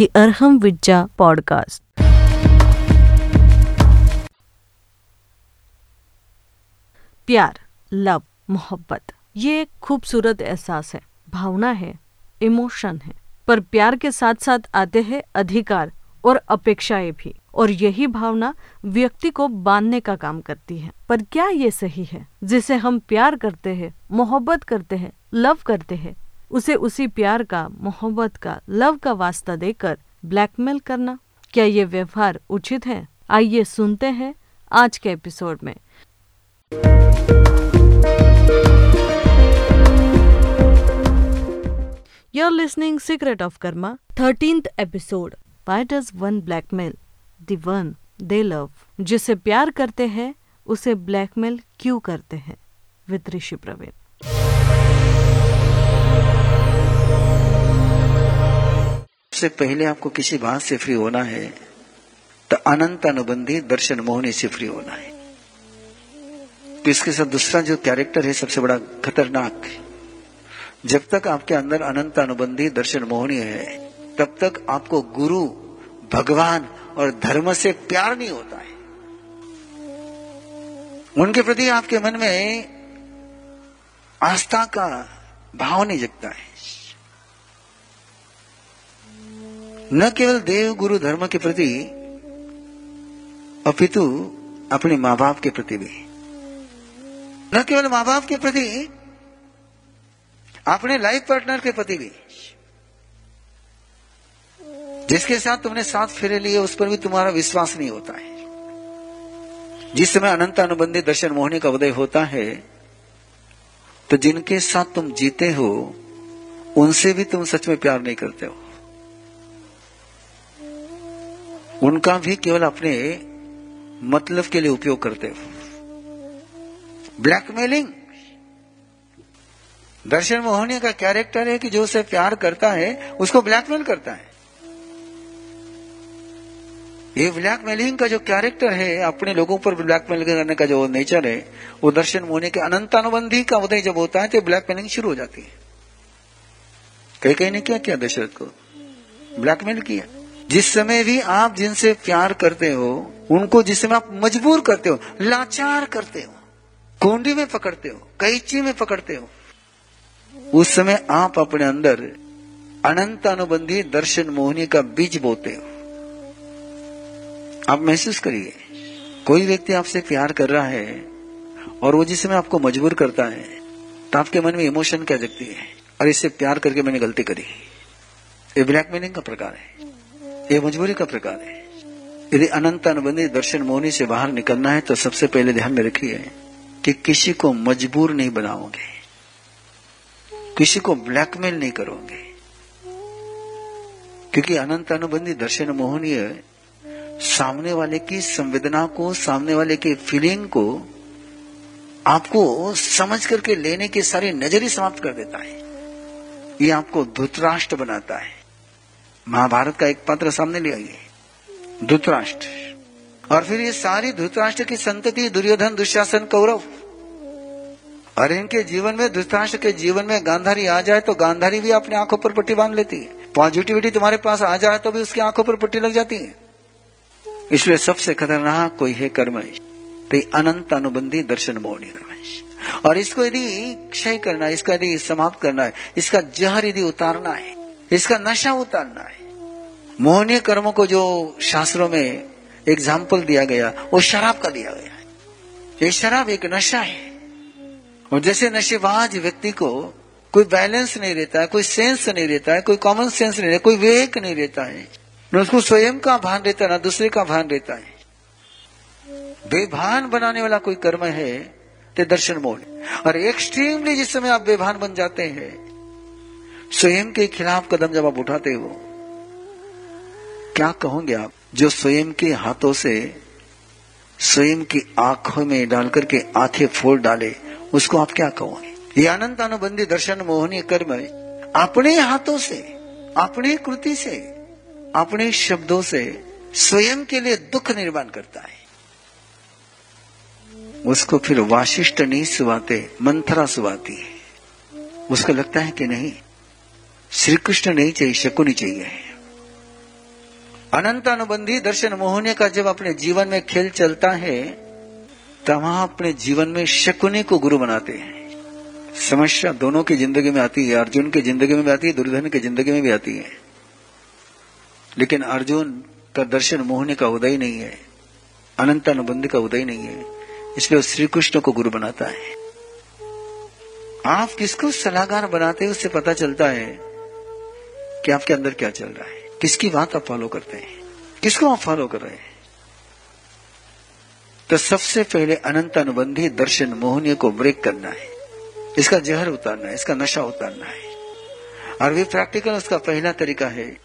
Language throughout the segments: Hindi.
the Arham Vidya podcast. प्यार, लव, मोहब्बत, ये एक खूबसूरत एहसास है, भावना है, इमोशन है। पर प्यार के साथ साथ आते हैं अधिकार और अपेक्षाएँ भी, और यही भावना व्यक्ति को बांधने का काम करती है। पर क्या ये सही है? जिसे हम प्यार करते हैं, मोहब्बत करते हैं, लव करते हैं उसे उसी प्यार का मोहब्बत का लव का वास्ता देकर ब्लैकमेल करना। क्या ये व्यवहार उचित है? आइए सुनते हैं आज के एपिसोड में। You're listening Secret of Karma, 13th episode. Why does one blackmail the one they? जिसे प्यार करते हैं उसे ब्लैकमेल क्यों करते हैं? विद ऋषि प्रवीण। सबसे पहले आपको किसी बात से फ्री होना है तो अनंत अनुबंधी दर्शन मोहनी से फ्री होना है। तो इसके साथ दूसरा जो कैरेक्टर है, सबसे बड़ा खतरनाक जब तक आपके अंदर अनंत अनुबंधी दर्शन मोहनी है, तब तक आपको गुरु, भगवान और धर्म से प्यार नहीं होता है। उनके प्रति आपके मन में आस्था का भाव नहीं जगता है। न केवल देव गुरु धर्म के प्रति, अपितु अपने माँ बाप के प्रति भी। न केवल माँ बाप के प्रति, अपने लाइफ पार्टनर के प्रति भी। जिसके साथ तुमने साथ फेरे लिए, उस पर भी तुम्हारा विश्वास नहीं होता है। जिस समय अनंत अनुबंधी दर्शन मोहनी का उदय होता है तो जिनके साथ तुम जीते हो, उनसे भी तुम सच में प्यार नहीं करते हो। उनका भी केवल अपने मतलब के लिए उपयोग करते हो। ब्लैकमेलिंग दर्शन मोहनी का कैरेक्टर है कि जो उसे प्यार करता है, उसको ब्लैकमेल करता है। ये ब्लैकमेलिंग का जो कैरेक्टर है, अपने लोगों पर ब्लैकमेल करने का जो नेचर है, वो दर्शन मोहनी के अनंतानुबंधी का उदय जब होता है तो ब्लैकमेलिंग शुरू हो जाती है। कहीं कहीं ने क्या किया दशरथ को? ब्लैकमेल किया। जिस समय भी आप जिनसे प्यार करते हो, उनको जिस समय आप मजबूर करते हो, लाचार करते हो कोंडी में पकड़ते हो, कैची में पकड़ते हो, उस समय आप अपने अंदर अनंत अनुबंधी दर्शन मोहनी का बीज बोते हो। आप महसूस करिए, कोई व्यक्ति आपसे प्यार कर रहा है और वो जिस समय आपको मजबूर करता है तो आपके मन में इमोशन क्या जगती है? और इससे प्यार करके मैंने गलती करी। ये ब्लैकमेलिंग का प्रकार है। ये मजबूरी का प्रकार है। यदि अनंत अनुबंधी दर्शन मोहनी से बाहर निकलना है तो सबसे पहले ध्यान में रखिए कि किसी को मजबूर नहीं बनाओगे। किसी को ब्लैकमेल नहीं करोगे। क्योंकि अनंत अनुबंधी दर्शन मोहनीय सामने वाले की संवेदना को, सामने वाले की फीलिंग को आपको समझ करके लेने की सारी नजरी समाप्त कर देता है। ये आपको धुतराष्ट्र बनाता है। महाभारत का एक पत्र सामने ले आइए। धृतराष्ट्र। और फिर ये सारी धृतराष्ट्र की संतति, दुर्योधन, दुशासन, कौरव। और इनके जीवन में, धृतराष्ट्र के जीवन में गांधारी आ जाए तो गांधारी भी अपनी आँखों पर पट्टी बाँध लेती है। पॉजिटिविटी तुम्हारे पास आ जाए तो भी उसकी आँखों पर पट्टी लग जाती है। इसलिए सबसे खतरनाक कोई है कर्मश। तो अनंत अनुबंधी दर्शन मोहनी कर्मश। और इसको यदि क्षय करना है, इसका यदि समाप्त करना है, इसका जहर यदि उतारना है इसका नशा उतारना है मोहनीय कर्मों को जो शास्त्रों में एग्ज़ाम्पल दिया गया, वो शराब का दिया गया है। ये शराब एक नशा है। और जैसे नशेबाज व्यक्ति को कोई बैलेंस नहीं रहता है, कोई सेंस नहीं रहता है, कोई कॉमन सेंस नहीं रहता कोई विवेक नहीं रहता है। न उसको स्वयं का भान रहता है, ना दूसरे का भान रहता है। बेभान बनाने वाला कोई कर्म है तो दर्शन मोह। और एक्सट्रीमली जिस समय आप बेभान बन जाते हैं स्वयं के खिलाफ कदम जब आप उठाते हो, क्या कहोगे आप? जो स्वयं के हाथों से, स्वयं की आँखों में डालकर के आँखें फोड़ डाले, उसको आप क्या कहोगे? ये अनंत अनुबंधी दर्शन मोहनी कर्म अपने हाथों से, अपने कृति से, अपने शब्दों से स्वयं के लिए दुख निर्माण करता है। उसको फिर वाशिष्ठ नहीं सुवाते मंथरा सुवाती है। उसको लगता है कि नहीं श्री कृष्ण नहीं चाहिए, शकुनी चाहिए। अनंत अनुबंधी दर्शन मोहने का जब अपने जीवन में खेल चलता है, तब वहाँ अपने जीवन में शकुनी को गुरु बनाते हैं। समस्या दोनों की ज़िंदगी में आती है, अर्जुन की ज़िंदगी में भी आती है दुर्धन की ज़िंदगी में भी आती है। लेकिन अर्जुन का दर्शन मोहने का उदय नहीं है, अनंत अनुबंध का उदय नहीं है, इसलिए श्री कृष्ण को गुरु बनाता है। आप किसको सलाहकार बनाते हैं, उससे पता चलता है कि आपके अंदर क्या चल रहा है? किसकी बात आप फॉलो करते हैं? किसको आप फॉलो कर रहे हैं? तो सबसे पहले अनंत अनुबंधी दर्शन मोहनीय को ब्रेक करना है। इसका जहर उतारना है, इसका नशा उतारना है। और वे प्रैक्टिकल उसका पहला तरीका है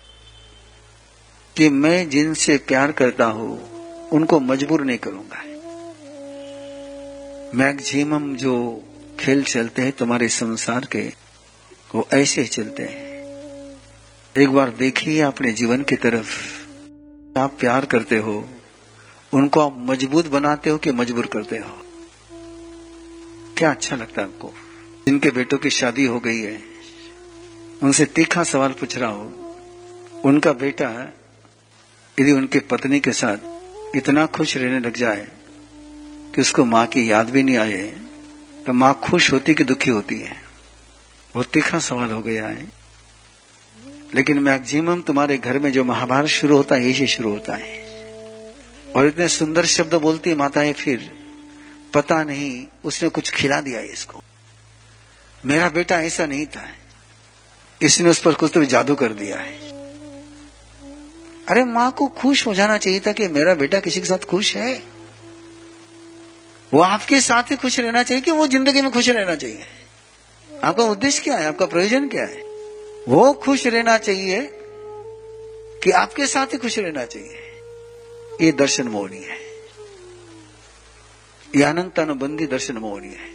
कि मैं जिनसे प्यार करता हूँ, उनको मजबूर नहीं करूँगा। मैक्सिमम जो खेल चलते हैं, तुम्हारे संसार के, वो ऐसे चलते हैं। एक बार देखिए अपने जीवन की तरफ़। आप प्यार करते हो, उनको आप मज़बूत बनाते हो कि मजबूर करते हो? क्या अच्छा लगता है आपको? जिनके बेटों की शादी हो गई है, उनसे तीखा सवाल पूछ रहा हो। उनका बेटा यदि उनकी पत्नी के साथ इतना खुश रहने लग जाए कि उसको माँ की याद भी नहीं आए तो माँ खुश होती कि दुखी होती है? वो तीखा सवाल हो गया है। लेकिन मैक्सिमम तुम्हारे घर में जो महाभारत शुरू होता है, यही शुरू होता है। और इतने सुंदर शब्द बोलती माताएँ फिर, पता नहीं, उसने कुछ खिला दिया इसको। मेरा बेटा ऐसा नहीं था। इसने उस पर कुछ तो जादू कर दिया है। अरे माँ को खुश हो जाना चाहिए था कि मेरा बेटा किसी के साथ खुश है। वो आपके साथ ही खुश रहना चाहिए कि वो ज़िंदगी में खुश रहना चाहिए। आपका उद्देश्य क्या है? आपका प्रयोजन क्या है? वो खुश रहना चाहिए कि आपके साथ ही खुश रहना चाहिए। ये दर्शन मोहनी है। ये अनंत अनुबंधी दर्शन मोहनी है।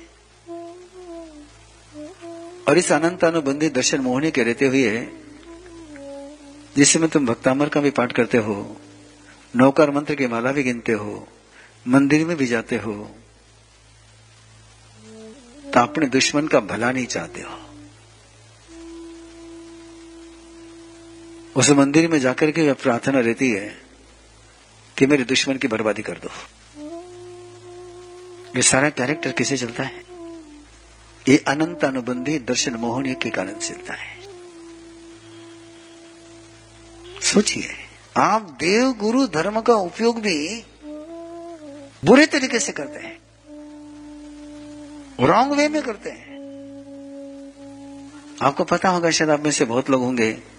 और इस अनंत अनुबंधी दर्शन मोहनी के रहते हुए जिस समय तुम भक्तामर का भी पाठ करते हो, नौकर मंत्र की माला भी गिनते हो, मंदिर में भी जाते हो तो अपने दुश्मन का भला नहीं चाहते हो। उस मंदिर में जाकर के वह प्रार्थना रहती है कि मेरे दुश्मन की बर्बादी कर दो। ये सारा कैरेक्टर किसे चलता है? ये अनंत अनुबंधी दर्शन मोहनीय के कारण चलता है। सोचिए, आप देव गुरु धर्म का उपयोग भी बुरे तरीके से करते हैं रॉन्ग वे में करते हैं। आपको पता होगा, शायद आप में से बहुत लोग होंगे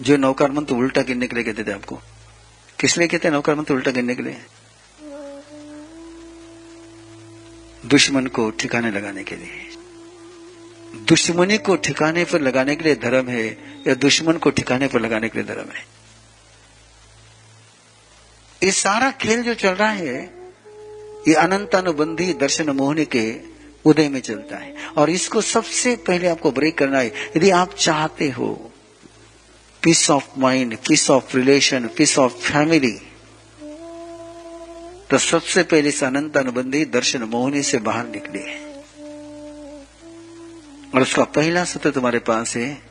जो नौकार मंत्र उल्टा गिनने के लिए कहते थे आपको? किस लिए कहते नौकार मंत्र उल्टा गिनने के लिए? दुश्मन को ठिकाने लगाने के लिए। दुश्मनी को ठिकाने पर लगाने के लिए धर्म है, या दुश्मन को ठिकाने पर लगाने के लिए धर्म है? ये सारा खेल जो चल रहा है, ये अनंत अनुबंधी दर्शन मोहनी के उदय में चलता है। और इसको सबसे पहले आपको ब्रेक करना है। यदि आप चाहते हो peace of mind peace of relation peace of family तो सबसे पहले इस अनंत अनुबंधी दर्शन मोहनी से बाहर निकले। और उसका पहला सूत्र तुम्हारे पास है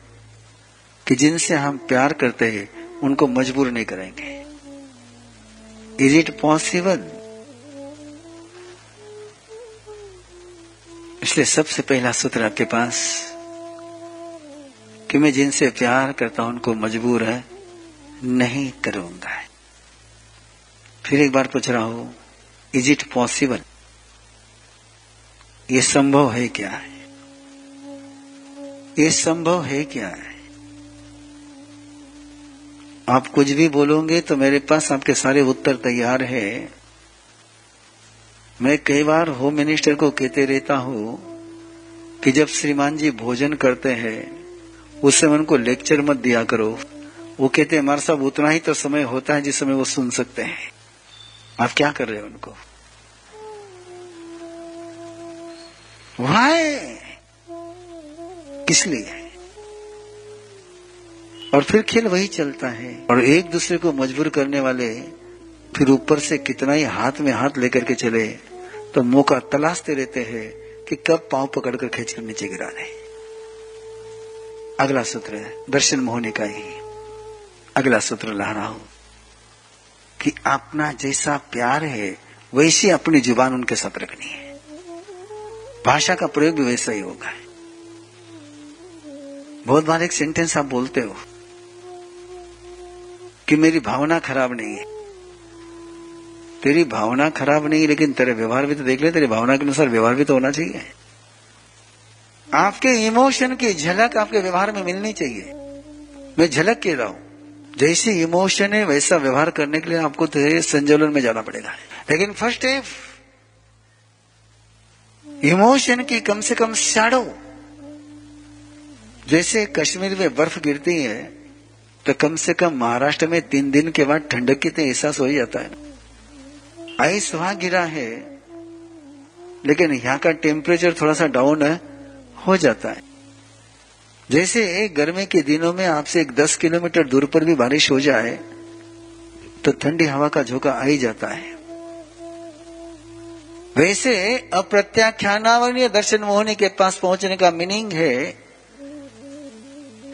कि जिनसे हम प्यार करते हैं, उनको मजबूर नहीं करेंगे। इज़ इट पॉसिबल इसलिए सबसे पहला सूत्र आपके पास कि मैं जिनसे प्यार करता हूँ, उनको मजबूर है, नहीं करूँगा। फिर एक बार पूछ रहा हूँ इज़ इट पॉसिबल ये संभव है क्या? है ये संभव है क्या? है आप कुछ भी बोलोगे तो मेरे पास आपके सारे उत्तर तैयार है। मैं कई बार होम मिनिस्टर को कहते रहता हूँ कि जब श्रीमान जी भोजन करते हैं उस समय उनको लेक्चर मत दिया करो। वो कहते हैं, हमारे साहब उतना ही तो समय होता है जिस समय वो सुन सकते हैं। आप क्या कर रहे हो उनको? वाय किस लिए? और फिर खेल वही चलता है। और एक दूसरे को मजबूर करने वाले फिर ऊपर से कितना ही हाथ में हाथ लेकर के चले तो मौका तलाशते रहते हैं कि कब पाँव पकड़कर खींचकर नीचे गिरा रहे अगला सूत्र दर्शन मोहनी का ही। अगला सूत्र ला रहा हूँ, कि अपना जैसा प्यार है, वैसी अपनी ज़ुबान उनके साथ रखनी है। भाषा का प्रयोग भी वैसा ही होगा। बहुत बार एक सेंटेंस आप बोलते हो, कि मेरी भावना खराब नहीं है। तेरी भावना खराब नहीं, लेकिन तेरे व्यवहार भी तो देख ले, तेरी भावना के अनुसार व्यवहार भी तो होना चाहिए। आपके इमोशन की झलक आपके व्यवहार में मिलनी चाहिए। मैं झलक कह रहा हूँ। जैसे इमोशन है, वैसा व्यवहार करने के लिए आपको तो संजोलन में जाना पड़ेगा। लेकिन फ़र्स्ट स्टेप इमोशन की कम से कम शैडो जैसे कश्मीर में बर्फ़ गिरती है तो कम से कम महाराष्ट्र में तीन दिन के बाद ठंडक की तो एहसास हो ही जाता है आइस वहाँ गिरा है, लेकिन यहाँ का टेम्परेचर थोड़ा सा डाउन है हो जाता है। जैसे गर्मी के दिनों में आपसे एक दस किलोमीटर दूर पर भी बारिश हो जाए तो ठंडी हवा का झोंका आ ही जाता है। वैसे अप्रत्याख्यानावरणीय दर्शन मोहनी के पास पहुँचने का मीनिंग है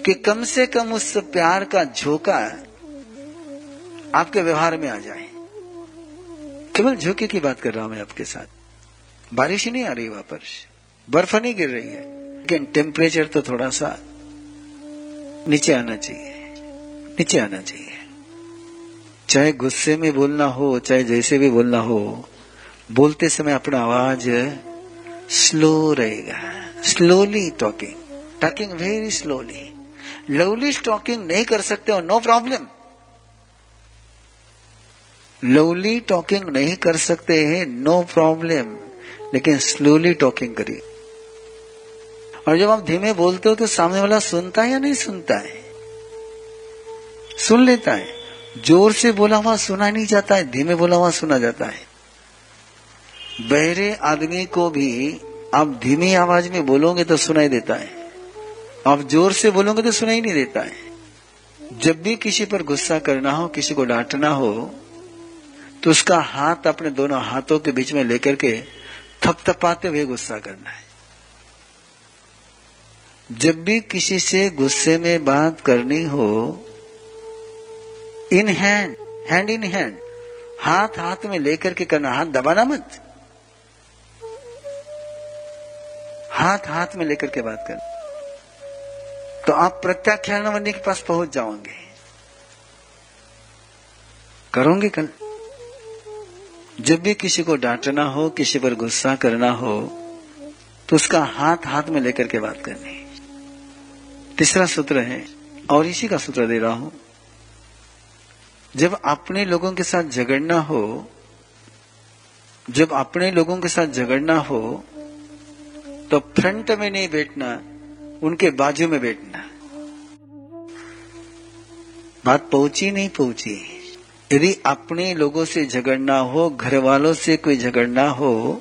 कि कम से कम उस प्यार का झोंका आपके व्यवहार में आ जाए। केवल झोंके की बात कर रहा हूँ मैं आपके साथ। बारिश ही नहीं आ रही वहाँ पर बर्फ़ नहीं गिर रही है। लेकिन टेम्परेचर तो थोड़ा सा नीचे आना चाहिए। नीचे आना चाहिए। चाहे गुस्से में बोलना हो, चाहे जैसे भी बोलना हो, बोलते समय अपना आवाज़ स्लो रहेगा। Slowly talking talking very slowly lovely talking नहीं कर सकते हो नो प्रॉब्लम लवली टॉकिंग नहीं कर सकते हैं नो प्रॉब्लम लेकिन स्लोली टॉकिंग करिए। और जब आप धीमे बोलते हो तो सामने वाला सुनता है या नहीं सुनता है? सुन लेता है। ज़ोर से बोला हुआ सुना नहीं जाता है, धीमे बोला हुआ सुना जाता है। बहरे आदमी को भी आप धीमी आवाज़ में बोलोगे तो सुनाई देता है। आप ज़ोर से बोलोगे तो सुनाई नहीं देता है। जब भी किसी पर गुस्सा करना हो, किसी को डांटना हो तो उसका हाथ अपने दोनों हाथों के बीच में लेकर के थपथपाते हुए गुस्सा करना है। जब भी किसी से गुस्से में बात करनी हो in hand hand in hand हाथ हाथ में लेकर के करना, हाथ दबाना मत। हाथ हाथ में लेकर के बात करना। तो आप प्रत्याख्यान बनने के पास पहुँच जाओगे। करोगे कल? जब भी किसी को डांटना हो, किसी पर गुस्सा करना हो तो उसका हाथ हाथ में लेकर के बात करनी। तीसरा सूत्र है, और इसी का सूत्र दे रहा हूँ। जब अपने लोगों के साथ झगड़ना हो, जब अपने लोगों के साथ झगड़ना हो तो फ्रंट में नहीं बैठना, उनके बाजू में बैठना। बात पहुँची नहीं पहुँची, यदि अपने लोगों से झगड़ना हो घर वालों से कोई झगड़ना हो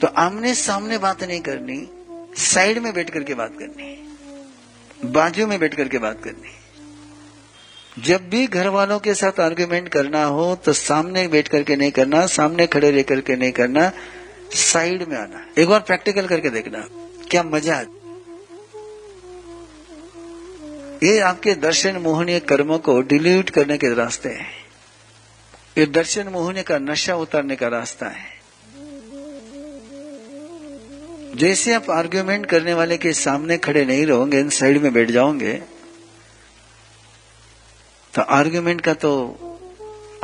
तो आमने सामने बात नहीं करनी। साइड में बैठ करके बात करनी है। बाजू में बैठ करके बात करनी है। जब भी घर वालों के साथ आर्ग्यूमेंट करना हो तो सामने बैठ करके नहीं करना, सामने खड़े रह करके नहीं करना, साइड में आना। एक बार प्रैक्टिकल करके देखना, क्या मज़ा ये आपके दर्शन मोहनीय कर्मों को डिलीट करने के रास्ते हैं। ये दर्शन मोहनीय का नशा उतारने का रास्ता है। जैसे आप आर्ग्यूमेंट करने वाले के सामने खड़े नहीं रहोगे, इन साइड में बैठ जाओगे तो आर्ग्यूमेंट का तो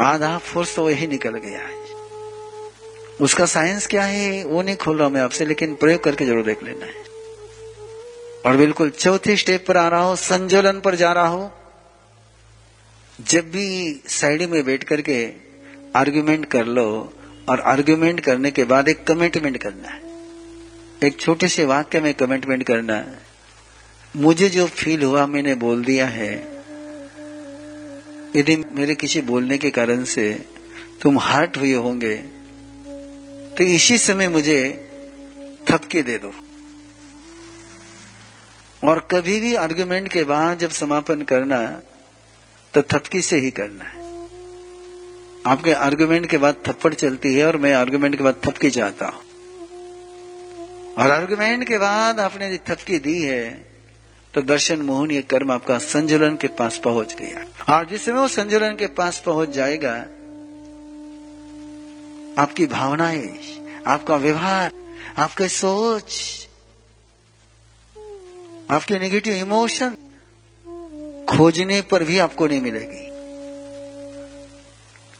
आधा फोर्स तो वही निकल गया है। उसका साइंस क्या है, वो नहीं खोल रहा मैं आपसे, लेकिन प्रयोग करके ज़रूर देख लेना है। और बिल्कुल चौथे स्टेप पर आ रहा हो, संजोलन पर जा रहा हो। जब भी साइड में बैठ करके आर्ग्यूमेंट कर लो, और आर्ग्यूमेंट करने के बाद एक कमिटमेंट करना है। एक छोटे से वाक्य में कमिटमेंट करना मुझे जो फील हुआ, मैंने बोल दिया है। यदि मेरे किसी बोलने के कारण से तुम हर्ट हुए होंगे तो इसी समय मुझे थपके दे दो। और कभी भी आर्गुमेंट के बाद जब समापन करना तो थपकी से ही करना है। आपके आर्गुमेंट के बाद थप्पड़ चलती है और मैं आर्गुमेंट के बाद थपकी चाहता हूँ। और आर्गुमेंट के बाद आपने जो थपकी दी है तो दर्शन मोहन ये कर्म आपका संजुलन के पास पहुँच गया। और जिस समय वो संजुलन के पास पहुँच जाएगा, आपकी भावनाएँ, आपका व्यवहार, आपकी सोच, आपके नेगेटिव इमोशन खोजने पर भी आपको नहीं मिलेगी।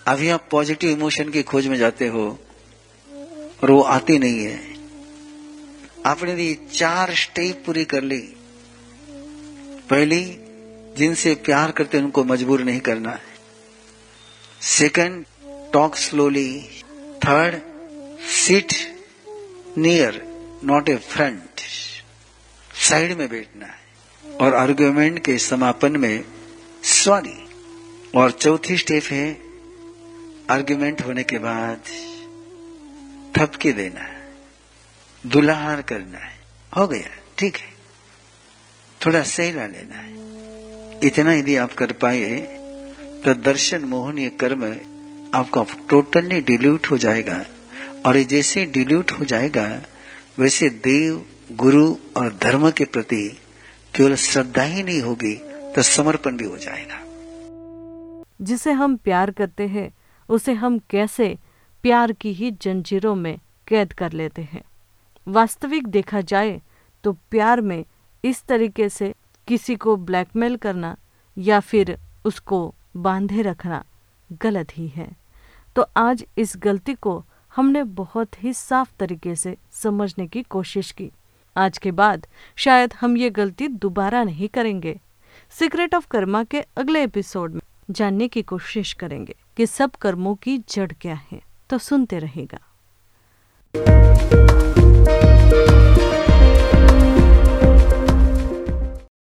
अभी आप पॉजिटिव इमोशन की खोज में जाते हो और वो आती नहीं है। आपने ये चार स्टेप पूरी कर ली। पहली, जिनसे प्यार करते उनको मजबूर नहीं करना है। Second talk slowly third seat near not a front side में बैठना है। और आर्ग्यूमेंट के समापन में सॉरी और चौथी स्टेप है आर्ग्यूमेंट होने के बाद, थपके देना है। दुल्हार करना है। हो गया, ठीक है। थोड़ा सहला लेना है। इतना यदि आप कर पाए तो दर्शन मोहनीय कर्म आपका टोटली डिल्यूट हो जाएगा। और जैसे डिल्यूट हो जाएगा, वैसे देव, गुरु और धर्म के प्रति केवल श्रद्धा ही नहीं होगी तो समर्पण भी हो जाएगा। जिसे हम प्यार करते हैं, उसे हम कैसे प्यार की ही जंजीरों में कैद कर लेते हैं? वास्तविक देखा जाए तो प्यार में इस तरीके से किसी को ब्लैकमेल करना या फिर उसको बांधे रखना गलत ही है। तो आज इस गलती को हमने बहुत ही साफ़ तरीके से समझने की कोशिश की। आज के बाद शायद हम ये गलती दोबारा नहीं करेंगे। सीक्रेट ऑफ़ कर्मा के अगले एपिसोड में जानने की कोशिश करेंगे कि सब कर्मों की जड़ क्या है। तो सुनते रहेगा Música